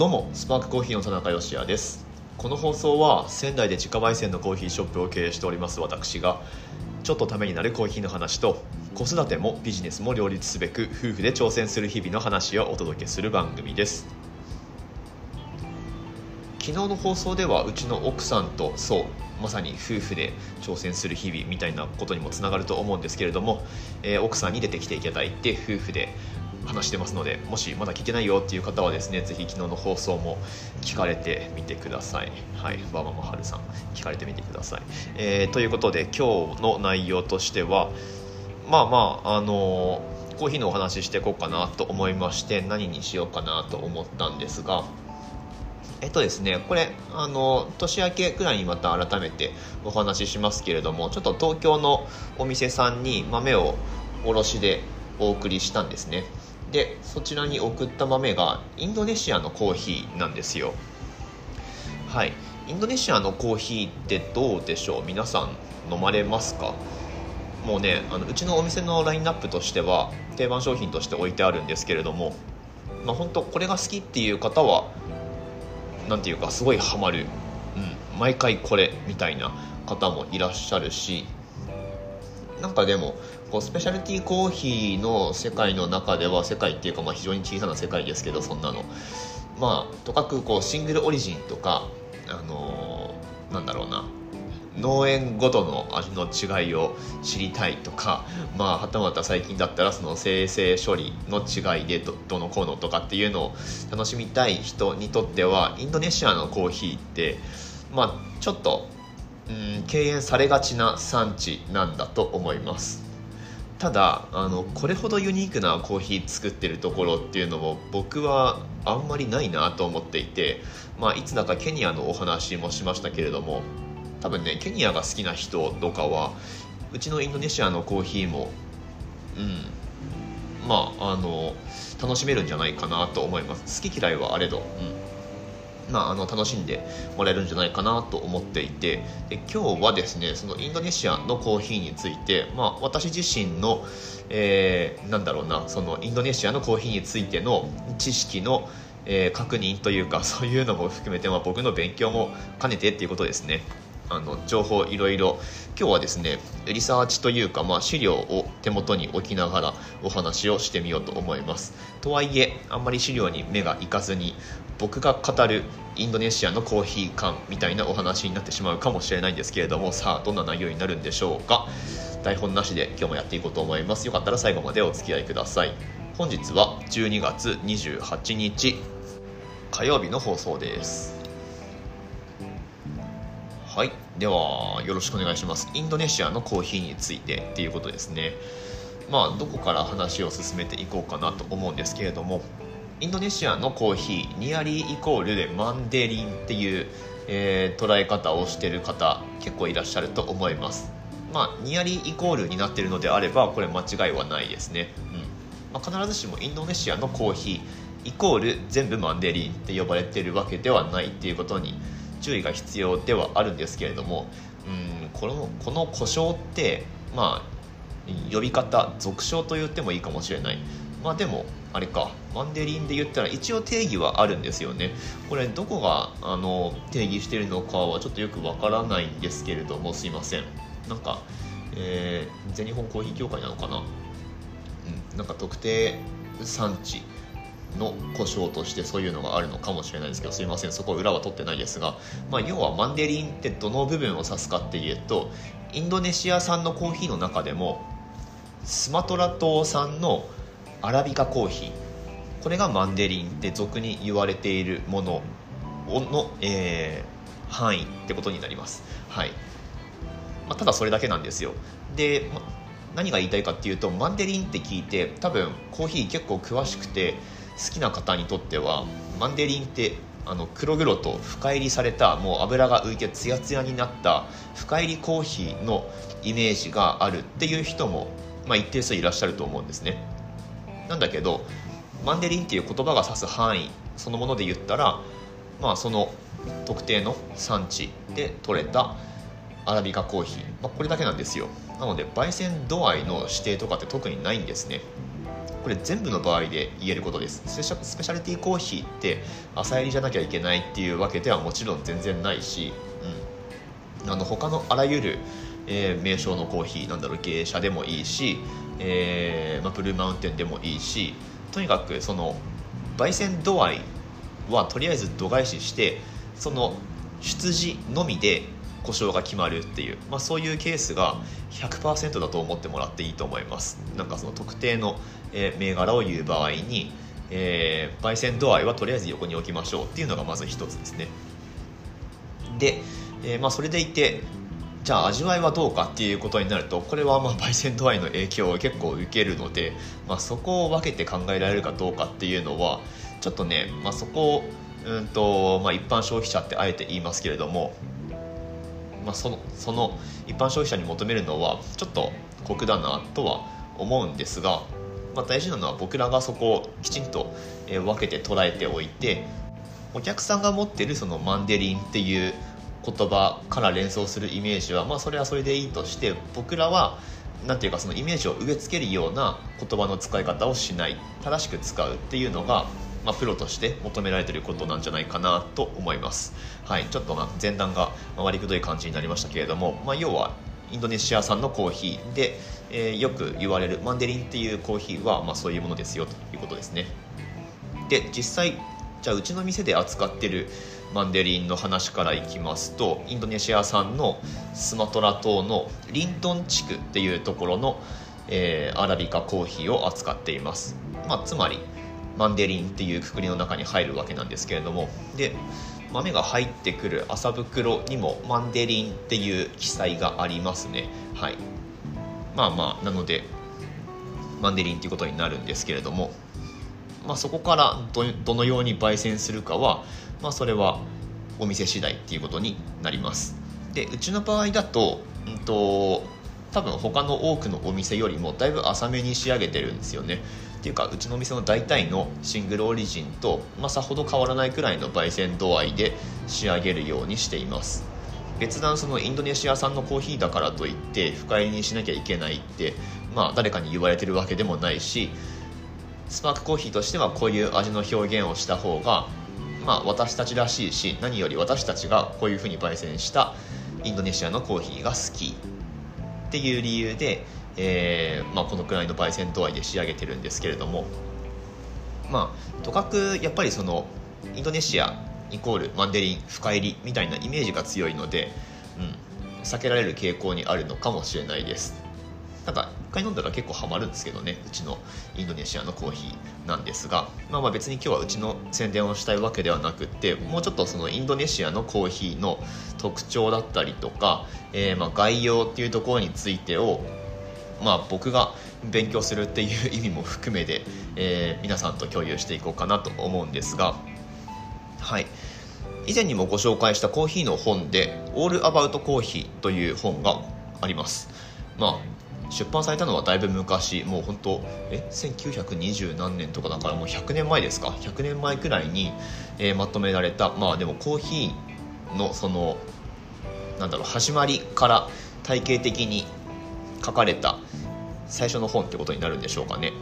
どうもスパークコーヒーの田中芳也です。この放送は仙台で自家焙煎のコーヒーショップを経営しております私がちょっとためになるコーヒーの話と子育てもビジネスも両立すべく夫婦で挑戦する日々の話をお届けする番組です。昨日の放送ではうちの奥さんとそうまさに夫婦で挑戦する日々みたいなことにもつながると思うんですけれども、えー、奥さんに出てきていただいて夫婦で話してますのでもしまだ聞けないよっていう方はですねぜひ昨日の放送も聞かれてみてくださいはいバママハルさん聞かれてみてください、えー、ということで今日の内容としてはまあまああのー、コーヒーのお話ししていこうかなと思いまして何にしようかなと思ったんですがえっとですね、これ、あの、年明けくらいにまた改めてお話ししますけれども、ちょっと東京のお店さんに豆を卸でお送りしたんですね。でそちらに送った豆がインドネシアのコーヒーなんですよ。はい。インドネシアのコーヒーってどうでしょう？皆さん飲まれますか？もうねあのうちのお店のラインナップとしては定番商品として置いてあるんですけれどもまあ本当これが好きっていう方は何ていうかすごいハマる、うん、毎回これみたいな方もいらっしゃるしなんかでもこうスペシャルティーコーヒーの世界の中では世界っていうかまあ非常に小さな世界ですけどそんなの。まあとかくこうシングルオリジンとかあのー、なんだろうな。農園ごとの味の違いを知りたいとか、まあ、はたまた最近だったらその生成処理の違いでどどのこうのとかっていうのを楽しみたい人にとってはインドネシアのコーヒーって、まあ、ちょっとうん敬遠されがちな産地なんだと思います。ただあのこれほどユニークなコーヒー作ってるところっていうのも僕はあんまりないなと思っていて、まあ、いつだかケニアのお話もしましたけれども多分ねケニアが好きな人とかはうちのインドネシアのコーヒーもうんまああの楽しめるんじゃないかなと思います。好き嫌いはあれど、うん。まあ、あの楽しんでもらえるんじゃないかなと思っていてで今日はですねそのインドネシアのコーヒーについて、まあ、私自身の、えー、なんだろうなそのインドネシアのコーヒーについての知識の、えー、確認というかそういうのも含めて、まあ、僕の勉強も兼ねてっていうことですね。あの情報いろいろ。今日はですねリサーチというか、まあ、資料を手元に置きながらお話をしてみようと思います。とはいえあんまり資料に目がいかずに僕が語るインドネシアのコーヒー館みたいなお話になってしまうかもしれないんですけれどもさあどんな内容になるんでしょうか。台本なしで今日もやっていこうと思います。よかったら最後までお付き合いください。本日は12月28日火曜日の放送です。ではよろしくお願いします。インドネシアのコーヒーについてっていうことですね。まあどこから話を進めていこうかなと思うんですけれどもインドネシアのコーヒーニアリーイコールでマンデリンっていう、えー、捉え方をしてる方結構いらっしゃると思います。まあニアリーイコールになってるのであればこれ間違いはないですね、うん。まあ、必ずしもインドネシアのコーヒーイコール全部マンデリンって呼ばれてるわけではないっていうことに注意が必要ではあるんですけれどもうんこのこの故障ってまあ呼び方俗称と言ってもいいかもしれない。まあでもあれかマンデリンで言ったら一応定義はあるんですよね。これどこがあの定義してるのかはちょっとよくわからないんですけれどもすいません。なんか、えー、全日本コーヒー協会なのかな、うん、なんか特定産地。の故障としてそういうのがあるのかもしれないですけどすいませんそこ裏は取ってないですが、まあ、要はマンデリンってどの部分を指すかっていうとインドネシア産のコーヒーの中でもスマトラ島産のアラビカコーヒーこれがマンデリンって俗に言われているものの、えー、範囲ってことになります、はい。まあ、ただそれだけなんですよ。で、ま、何が言いたいかっていうとマンデリンって聞いて多分コーヒー結構詳しくて好きな方にとってはマンデリンってあの黒々と深入りされたもう油が浮いてツヤツヤになった深入りコーヒーのイメージがあるっていう人も、まあ、一定数いらっしゃると思うんですね。なんだけどマンデリンっていう言葉が指す範囲そのもので言ったら、まあ、その特定の産地で取れたアラビカコーヒー、まあ、これだけなんですよ。なので焙煎度合いの指定とかって特にないんですね。これ全部の場合で言えることです。スペシャスペシャリティコーヒーって朝入りじゃなきゃいけないっていうわけではもちろん全然ないし、うん、あの他のあらゆる、えー、名称のコーヒーなんだろう芸者でもいいし、えーま、ブルーマウンテンでもいいしとにかくその焙煎度合いはとりあえず度外視してその出自のみで故障が決まるっていう、まあ、そういうケースが100%だと思ってもらっていいと思います。なんかその特定の、え銘柄を言う場合に、えー、焙煎度合いはとりあえず横に置きましょうっていうのがまず一つですね。で、えー、まあ、それでいてじゃあ味わいはどうかっていうことになるとこれはまあ焙煎度合いの影響を結構受けるので、まあ、そこを分けて考えられるかどうかっていうのはちょっとね、まあ、そこをうんと、まあ、一般消費者ってあえて言いますけれども、まあ、そのその一般消費者に求めるのはちょっと酷だなとは思うんですが、まあ、大事なのは僕らがそこをきちんと分けて捉えておいてお客さんが持ってるそのマンデリンっていう言葉から連想するイメージは、まあ、それはそれでいいとして僕らはなんていうかそのイメージを植え付けるような言葉の使い方をしない正しく使うっていうのが、まあ、プロとして求められていることなんじゃないかなと思います、はい、ちょっとま前段が回りくどい感じになりましたけれども、まあ、要はインドネシア産のコーヒーで、えー、よく言われるマンデリンっていうコーヒーは、まあ、そういうものですよということですね。で実際じゃあうちの店で扱ってるマンデリンの話からいきますとインドネシア産のスマトラ島のリントン地区っていうところの、えー、アラビカコーヒーを扱っています、まあ、つまりマンデリンっていうくくりの中に入るわけなんですけれども。で豆が入ってくる麻袋にもマンデリンっていう記載がありますね。はい。まあまあなのでマンデリンっていうことになるんですけれども。まあ、そこからどどのように焙煎するかは、まあ、それはお店次第っていうことになります。でうちの場合だと,、うんと、多分他の多くのお店よりもだいぶ浅めに仕上げてるんですよね。っていうかうちのお店の大体のシングルオリジンと、まあ、さほど変わらないくらいの焙煎度合いで仕上げるようにしています。別段そのインドネシア産のコーヒーだからといって深入りにしなきゃいけないって、まあ、誰かに言われてるわけでもないしスパークコーヒーとしてはこういう味の表現をした方がまあ私たちらしいし何より私たちがこういうふうに焙煎したインドネシアのコーヒーが好き。っていう理由で、えーまあ、このくらいの焙煎度合いで仕上げてるんですけれどもまあとかくやっぱりそのインドネシアイコールマンデリン深入りみたいなイメージが強いので、うん、避けられる傾向にあるのかもしれないです。ただ1回飲んだら結構ハマるんですけどねうちのインドネシアのコーヒーなんですが、まあ、まあ別に今日はうちの宣伝をしたいわけではなくってもうちょっとそのインドネシアのコーヒーの特徴だったりとか、えー、まあ概要っていうところについてをまあ、僕が勉強するっていう意味も含めて、えー、皆さんと共有していこうかなと思うんですが、はい、以前にもご紹介したコーヒーの本で「オール・アバウト・コーヒー」という本があります。まあ出版されたのはだいぶ昔。もう本当え1920何年とかだからもう100年前ですか？100年前くらいに、えー、まとめられた。まあでもコーヒーのそのなんだろう始まりから体系的に書かれた最初の本ってことになるんでしょうかね。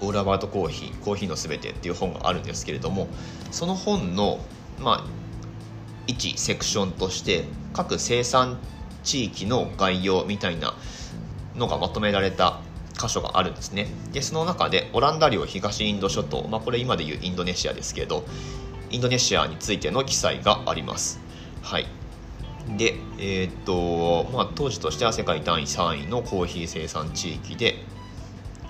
うん、オールアバートコーヒーコーヒーのすべてっていう本があるんですけれどもその本のまあ1セクションとして各生産地域の概要みたいなのがまとめられた箇所があるんですね。でその中でオランダ領東インド諸島、まあ、これ今でいうインドネシアですけどインドネシアについての記載があります。はい。でえー、っとまあ当時としては世界第3位のコーヒー生産地域で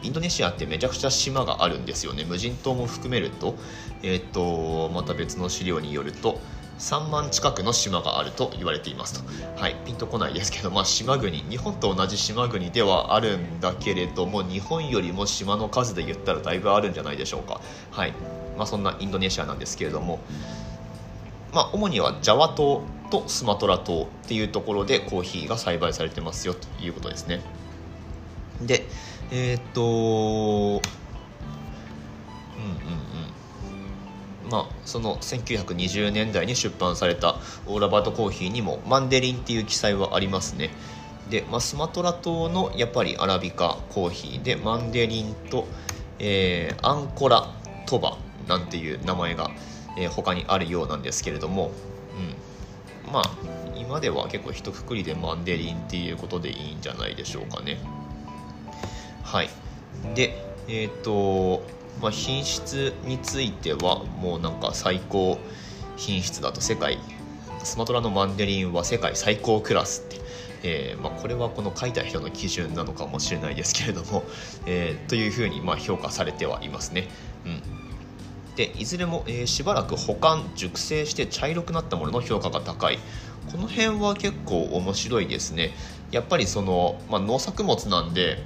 インドネシアってめちゃくちゃ島があるんですよね。無人島も含めると,、えー、っとまた別の資料によると3万近くの島があると言われていますと、はい、ピンとこないですけど、まあ、島国日本と同じ島国ではあるんだけれども日本よりも島の数で言ったらだいぶあるんじゃないでしょうか、はいまあ、そんなインドネシアなんですけれども、まあ、主にはジャワ島とスマトラ島っていうところでコーヒーが栽培されてますよということですね。でえー、っとうんうん。まあ、その1920年代に出版されたオーラバートコーヒーにもマンデリンっていう記載はありますね。で、まあ、スマトラ島のやっぱりアラビカコーヒーでマンデリンと、えー、アンコラトバなんていう名前が、えー、他にあるようなんですけれども、うん、まあ今では結構一括りでマンデリンっていうことでいいんじゃないでしょうかね。はい。でえっ、ー、と、まあ、品質についてはもうなんか最高品質だと世界スマトラのマンデリンは世界最高クラスってえー、まあ、これはこの書いた人の基準なのかもしれないですけれども、えー、というふうにま評価されてはいますね。うん。でいずれも、えー、しばらく保管熟成して茶色くなったものの評価が高い。この辺は結構面白いですね。やっぱりその、まあ、農作物なんで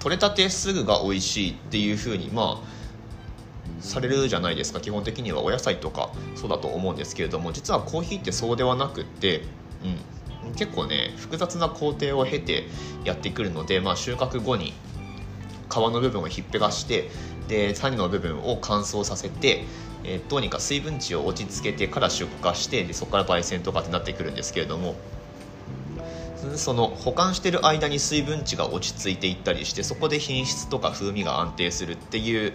取れたてすぐが美味しいっていうふうにまあされるじゃないですか。基本的にはお野菜とかそうだと思うんですけれども実はコーヒーってそうではなくって、うん、結構ね複雑な工程を経てやってくるので、まあ、収穫後に皮の部分をひっぺがしてで種の部分を乾燥させて、えー、どうにか水分値を落ち着けてから出荷してでそこから焙煎とかってなってくるんですけれどもその保管してる間に水分値が落ち着いていったりしてそこで品質とか風味が安定するっていう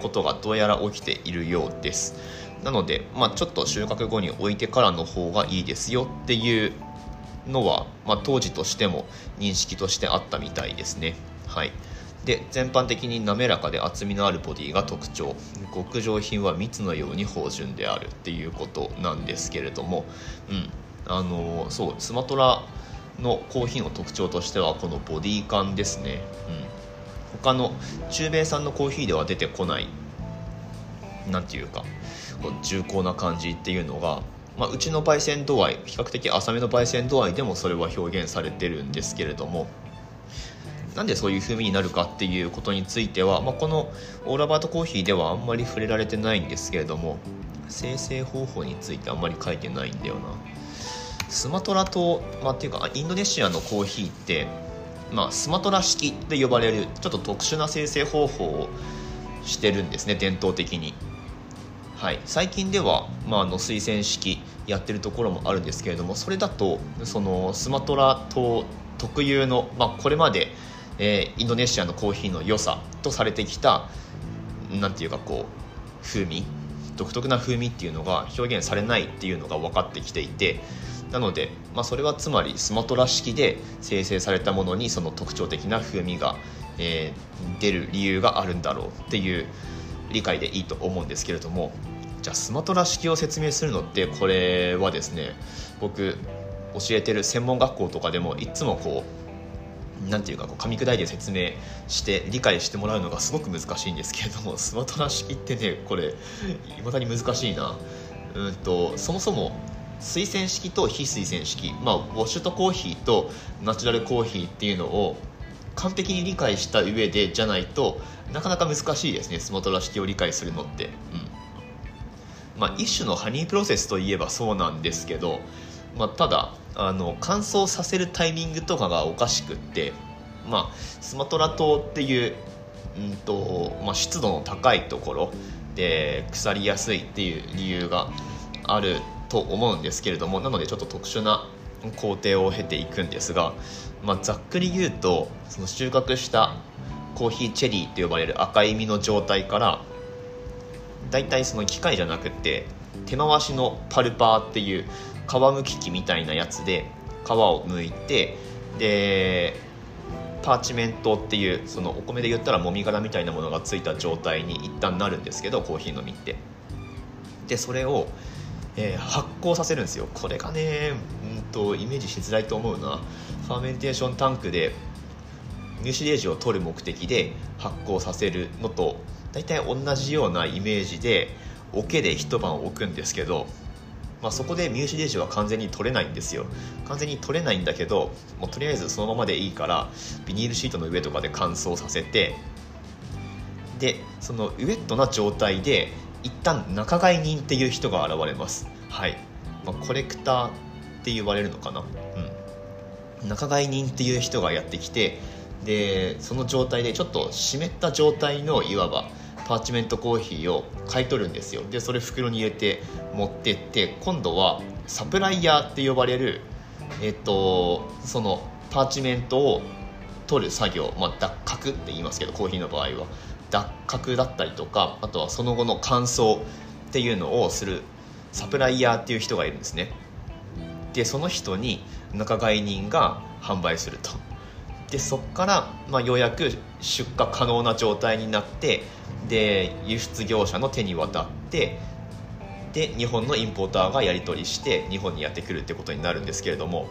ことがどうやら起きているようです。なので、まあ、ちょっと収穫後に置いてからの方がいいですよっていうのは、まあ、当時としても認識としてあったみたいですね。はい、で全般的に滑らかで厚みのあるボディが特徴。極上品は蜜のように芳醇であるっていうことなんですけれども、うん、あのそうスマトラのコーヒーの特徴としてはこのボディ感ですね、うん、他の中米産のコーヒーでは出てこない何ていうか重厚な感じっていうのがまあ、うちの焙煎度合い比較的浅めの焙煎度合いでもそれは表現されてるんですけれどもなんでそういう風味になるかっていうことについては、まあ、このオーラバートコーヒーではあんまり触れられてないんですけれども生成方法についてあんまり書いてないんだよな。スマトラ島、まあ、っていうかインドネシアのコーヒーって、まあ、スマトラ式って呼ばれるちょっと特殊な生成方法をしてるんですね伝統的に。はい、最近では、まあ、あの推薦式やってるところもあるんですけれどもそれだとそのスマトラ島特有の、まあ、これまで、えー、インドネシアのコーヒーの良さとされてきたなんていうかこう風味独特な風味っていうのが表現されないっていうのが分かってきていてなので、まあ、それはつまりスマトラ式で生成されたものにその特徴的な風味が、えー、出る理由があるんだろうっていう理解でいいと思うんですけれどもじゃあスマトラ式を説明するのってこれはですね僕教えてる専門学校とかでもいつもこうなんていうかこう噛み砕いて説明して理解してもらうのがすごく難しいんですけれども スマトラ式ってねこれいまだに難しいな。うんとそもそも推薦式と非推薦式まあウォッシュとコーヒーとナチュラルコーヒーっていうのを完璧に理解した上でじゃないとなかなか難しいですねスマトラ式を理解するのって、うん。まあ、一種のハニープロセスといえばそうなんですけど、まあ、ただあの乾燥させるタイミングとかがおかしくって、まあ、スマトラ島っていう、うんとまあ、湿度の高いところで腐りやすいっていう理由があると思うんですけれどもなのでちょっと特殊な工程を経ていくんですが、まあ、ざっくり言うとその収穫したコーヒーチェリーって呼ばれる赤い実の状態から大体その機械じゃなくて手回しのパルパーっていう皮むき器みたいなやつで皮を剥いてでパーチメントっていうそのお米で言ったらもみ殻みたいなものがついた状態に一旦なるんですけどコーヒーの実って。でそれを、えー、発酵させるんですよ。これがねうんとイメージしづらいと思うな。ファーメンテーションタンクで入試例示を取る目的で発酵させるのと大体同じようなイメージで桶で一晩置くんですけど、まあ、そこで入試例示は完全に取れないんですよ。完全に取れないんだけどもうとりあえずそのままでいいからビニールシートの上とかで乾燥させてでそのウェットな状態で一旦仲買人っていう人が現れます。はい、まあ、コレクターって言われるのかな。うん。仲買人っていう人がやってきてでその状態でちょっと湿った状態のいわばパーチメントコーヒーを買い取るんですよ。でそれ袋に入れて持ってって今度はサプライヤーって呼ばれるえっとそのパーチメントを取る作業、まあ、脱角って言いますけどコーヒーの場合は。脱角だったりとかあとはその後の乾燥っていうのをするサプライヤーっていう人がいるんですね。でその人に仲買人が販売すると。でそこから、まあ、ようやく出荷可能な状態になってで輸出業者の手に渡ってで日本のインポーターがやり取りして日本にやってくるってことになるんですけれども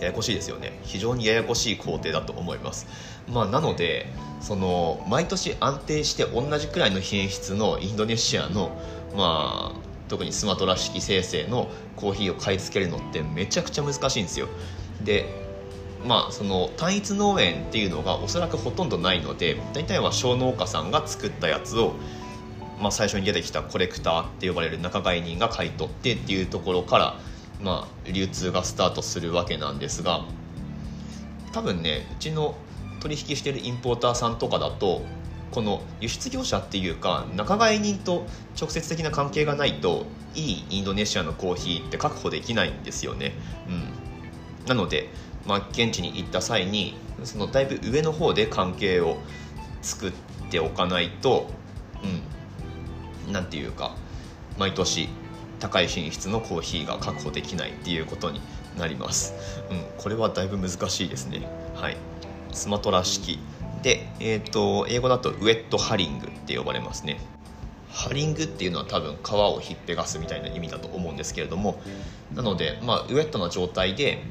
ややこしいですよね。非常にややこしい工程だと思います、まあ、なのでその毎年安定して同じくらいの品質のインドネシアの、まあ、特にスマトラ式生成のコーヒーを買い付けるのってめちゃくちゃ難しいんですよ。でまあ、その単一農園っていうのがおそらくほとんどないので大体は小農家さんが作ったやつを、まあ、最初に出てきたコレクターって呼ばれる仲買人が買い取ってっていうところからまあ、流通がスタートするわけなんですが多分ねうちの取引してるインポーターさんとかだとこの輸出業者っていうか仲買人と直接的な関係がないといいインドネシアのコーヒーって確保できないんですよね。うん、なので、まあ、現地に行った際にそのだいぶ上の方で関係を作っておかないと、うん、なんていうか毎年高い品質のコーヒーが確保できないっていうことになります、うん、これはだいぶ難しいですね。はい。スマトラ式で、えーと、英語だとウェットハリングって呼ばれますね。ハリングっていうのは多分皮をひっぺがすみたいな意味だと思うんですけれどもなので、まあ、ウェットな状態で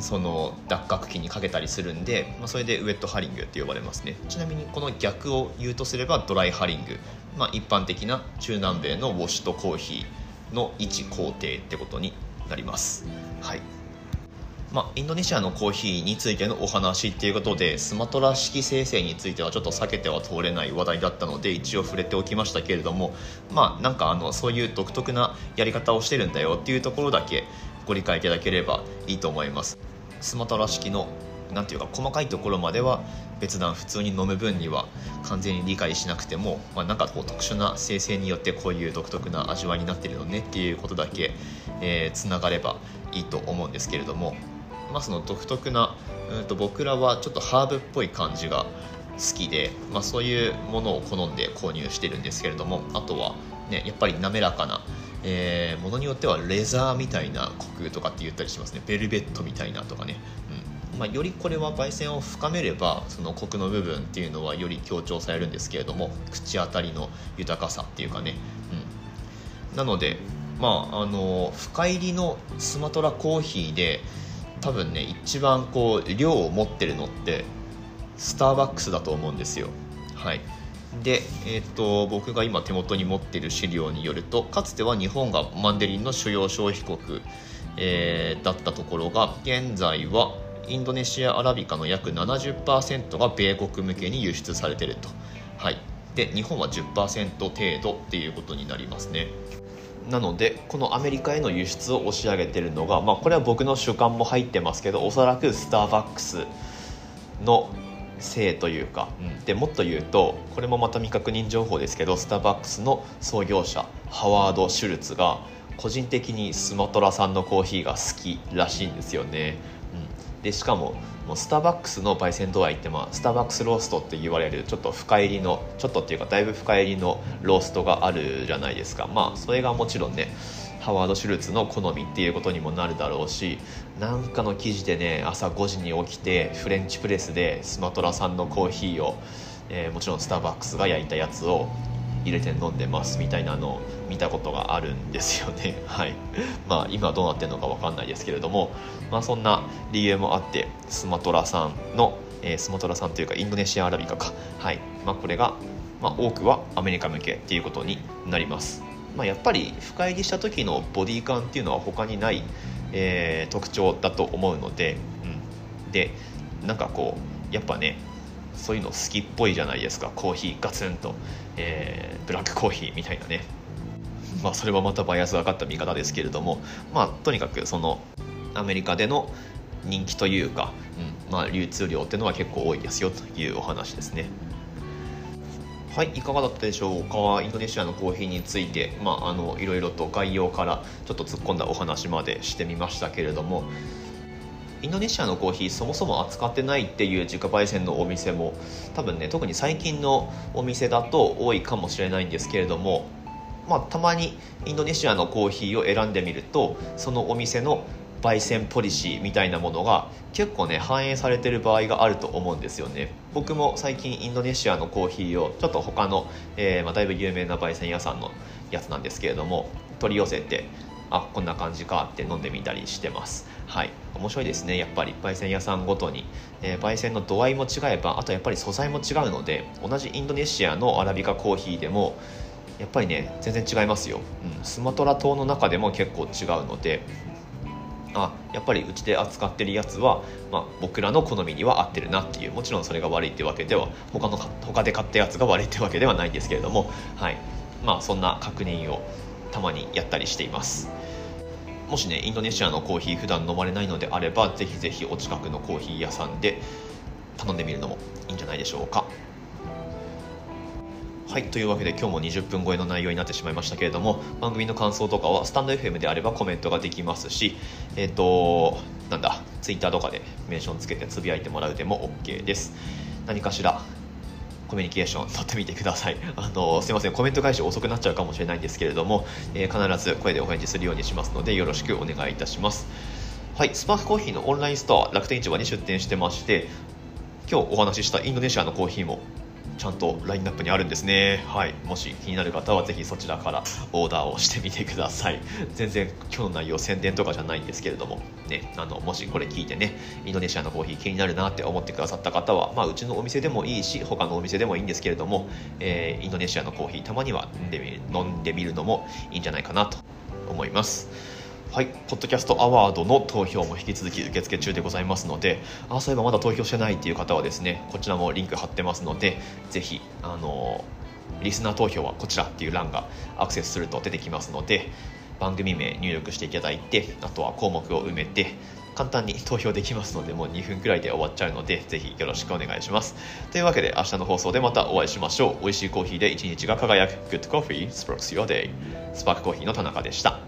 その脱角機にかけたりするんで、まあ、それでウェットハリングって呼ばれますね。ちなみにこの逆を言うとすればドライハリング、まあ、一般的な中南米のウォッシュとコーヒーの一工程ってことになります。はい。まあ、インドネシアのコーヒーについてのお話っていうことでスマトラ式生成についてはちょっと避けては通れない話題だったので一応触れておきましたけれどもまあなんかあのそういう独特なやり方をしてるんだよっていうところだけご理解いただければいいと思います。スマトラ式のなんていうか細かいところまでは別段普通に飲む分には完全に理解しなくても、まあ、なんかこう特殊な生成によってこういう独特な味わいになってるのねっていうことだけつな、えー、がればいいと思うんですけれども、まあ、その独特なうんと僕らはちょっとハーブっぽい感じが好きで、まあ、そういうものを好んで購入してるんですけれどもあとは、ね、やっぱり滑らかなえー、ものによってはレザーみたいなコクとかって言ったりしますね。ベルベットみたいなとかね、まあ、よりこれは焙煎を深めればそのコクの部分っていうのはより強調されるんですけれども口当たりの豊かさっていうかね、うん、なのでまああの深入りのスマトラコーヒーで多分ね一番こう量を持ってるのってスターバックスだと思うんですよ。はい。で、えーと、僕が今手元に持っている資料によるとかつては日本がマンデリンの主要消費国、えー、だったところが現在はインドネシアアラビカの約70%が米国向けに輸出されていると、はい、で日本は10%程度っていうことになりますね。なのでこのアメリカへの輸出を押し上げているのが、まあ、これは僕の主観も入ってますけどおそらくスターバックスのせいというか、うん、でもっと言うとこれもまた未確認情報ですけどスターバックスの創業者ハワード・シュルツが個人的にスマトラ産のコーヒーが好きらしいんですよね。でしかももうスターバックスの焙煎度合いってまあスターバックスローストって言われるちょっと深入りのちょっとっていうかだいぶ深入りのローストがあるじゃないですか。まあそれがもちろんねハワード・シュルツの好みっていうことにもなるだろうしなんかの記事でね朝5時に起きてフレンチプレスでスマトラ産のコーヒーを、えー、もちろんスターバックスが焼いたやつを入れて飲んでますみたいなのを見たことがあるんですよね。はい。まあ今どうなってるのか分かんないですけれどもまあそんな理由もあってスマトラ産の、えー、スマトラ産というかインドネシアアラビカか。はい。まあこれが、まあ、多くはアメリカ向けっていうことになります。まあ、やっぱり深入りした時のボディ感っていうのは他にない、えー、特徴だと思うので、うん、でなんかこうやっぱねそういうの好きっぽいじゃないですか。コーヒーガツンと、えー、ブラックコーヒーみたいなね。まあそれはまたバイアスがかった見方ですけれどもまあとにかくそのアメリカでの人気というか、うん。まあ、流通量っていうのは結構多いですよというお話ですね。はい、いかがだったでしょうか？インドネシアのコーヒーについて、まあ、あのいろいろと概要からちょっと突っ込んだお話までしてみましたけれどもインドネシアのコーヒーそもそも扱ってないっていう自家焙煎のお店も多分ね特に最近のお店だと多いかもしれないんですけれどもまあ、たまにインドネシアのコーヒーを選んでみるとそのお店の焙煎ポリシーみたいなものが結構ね反映されてる場合があると思うんですよね。僕も最近インドネシアのコーヒーをちょっと他の、えー、まあ、だいぶ有名な焙煎屋さんのやつなんですけれども取り寄せてあこんな感じかって飲んでみたりしてます。はい。面白いですね。やっぱり焙煎屋さんごとに、えー、焙煎の度合いも違えばあとやっぱり素材も違うので同じインドネシアのアラビカコーヒーでもやっぱりね全然違いますよ、うん、スマトラ島の中でも結構違うのであやっぱりうちで扱ってるやつは、まあ、僕らの好みには合ってるなっていうもちろんそれが悪いってわけでは他の他で買ったやつが悪いってわけではないんですけれども、はい。まあ、そんな確認をたまにやったりしています。もしねインドネシアのコーヒー普段飲まれないのであればぜひぜひお近くのコーヒー屋さんで頼んでみるのもいいんじゃないでしょうか。はいというわけで今日も20分超えの内容になってしまいましたけれども番組の感想とかはスタンド FM であればコメントができますしえっ、ー、となんだ Twitter とかでメンションつけてつぶやいてもらうでも OK です。何かしらコミュニケーション取ってみてください。あのすいませんコメント返し遅くなっちゃうかもしれないんですけれども、えー、必ず声でお返事するようにしますのでよろしくお願いいたします。はいスパークコーヒーのオンラインストア楽天市場に出店してまして今日お話ししたインドネシアのコーヒーもちゃんとラインナップにあるんですね。はい。もし気になる方はぜひそちらからオーダーをしてみてください。全然今日の内容宣伝とかじゃないんですけれども。ね。あのもしこれ聞いてねインドネシアのコーヒー気になるなって思ってくださった方はまあうちのお店でもいいし他のお店でもいいんですけれども、えー、インドネシアのコーヒーたまには飲んでみる飲んでみるのもいいんじゃないかなと思います。はい、ポッドキャストアワードの投票も引き続き受付中でございますので、あそういえばまだ投票してないっていう方はですね、こちらもリンク貼ってますので、ぜひ、あのリスナー投票はこちらっていう欄がアクセスすると出てきますので、番組名入力していただいて、あとは項目を埋めて、簡単に投票できますので、もう2分くらいで終わっちゃうので、ぜひよろしくお願いします。というわけで、明日の放送でまたお会いしましょう。美味しいコーヒーで一日が輝く。Good Coffee Sparks Your Day。スパークコーヒーの田中でした。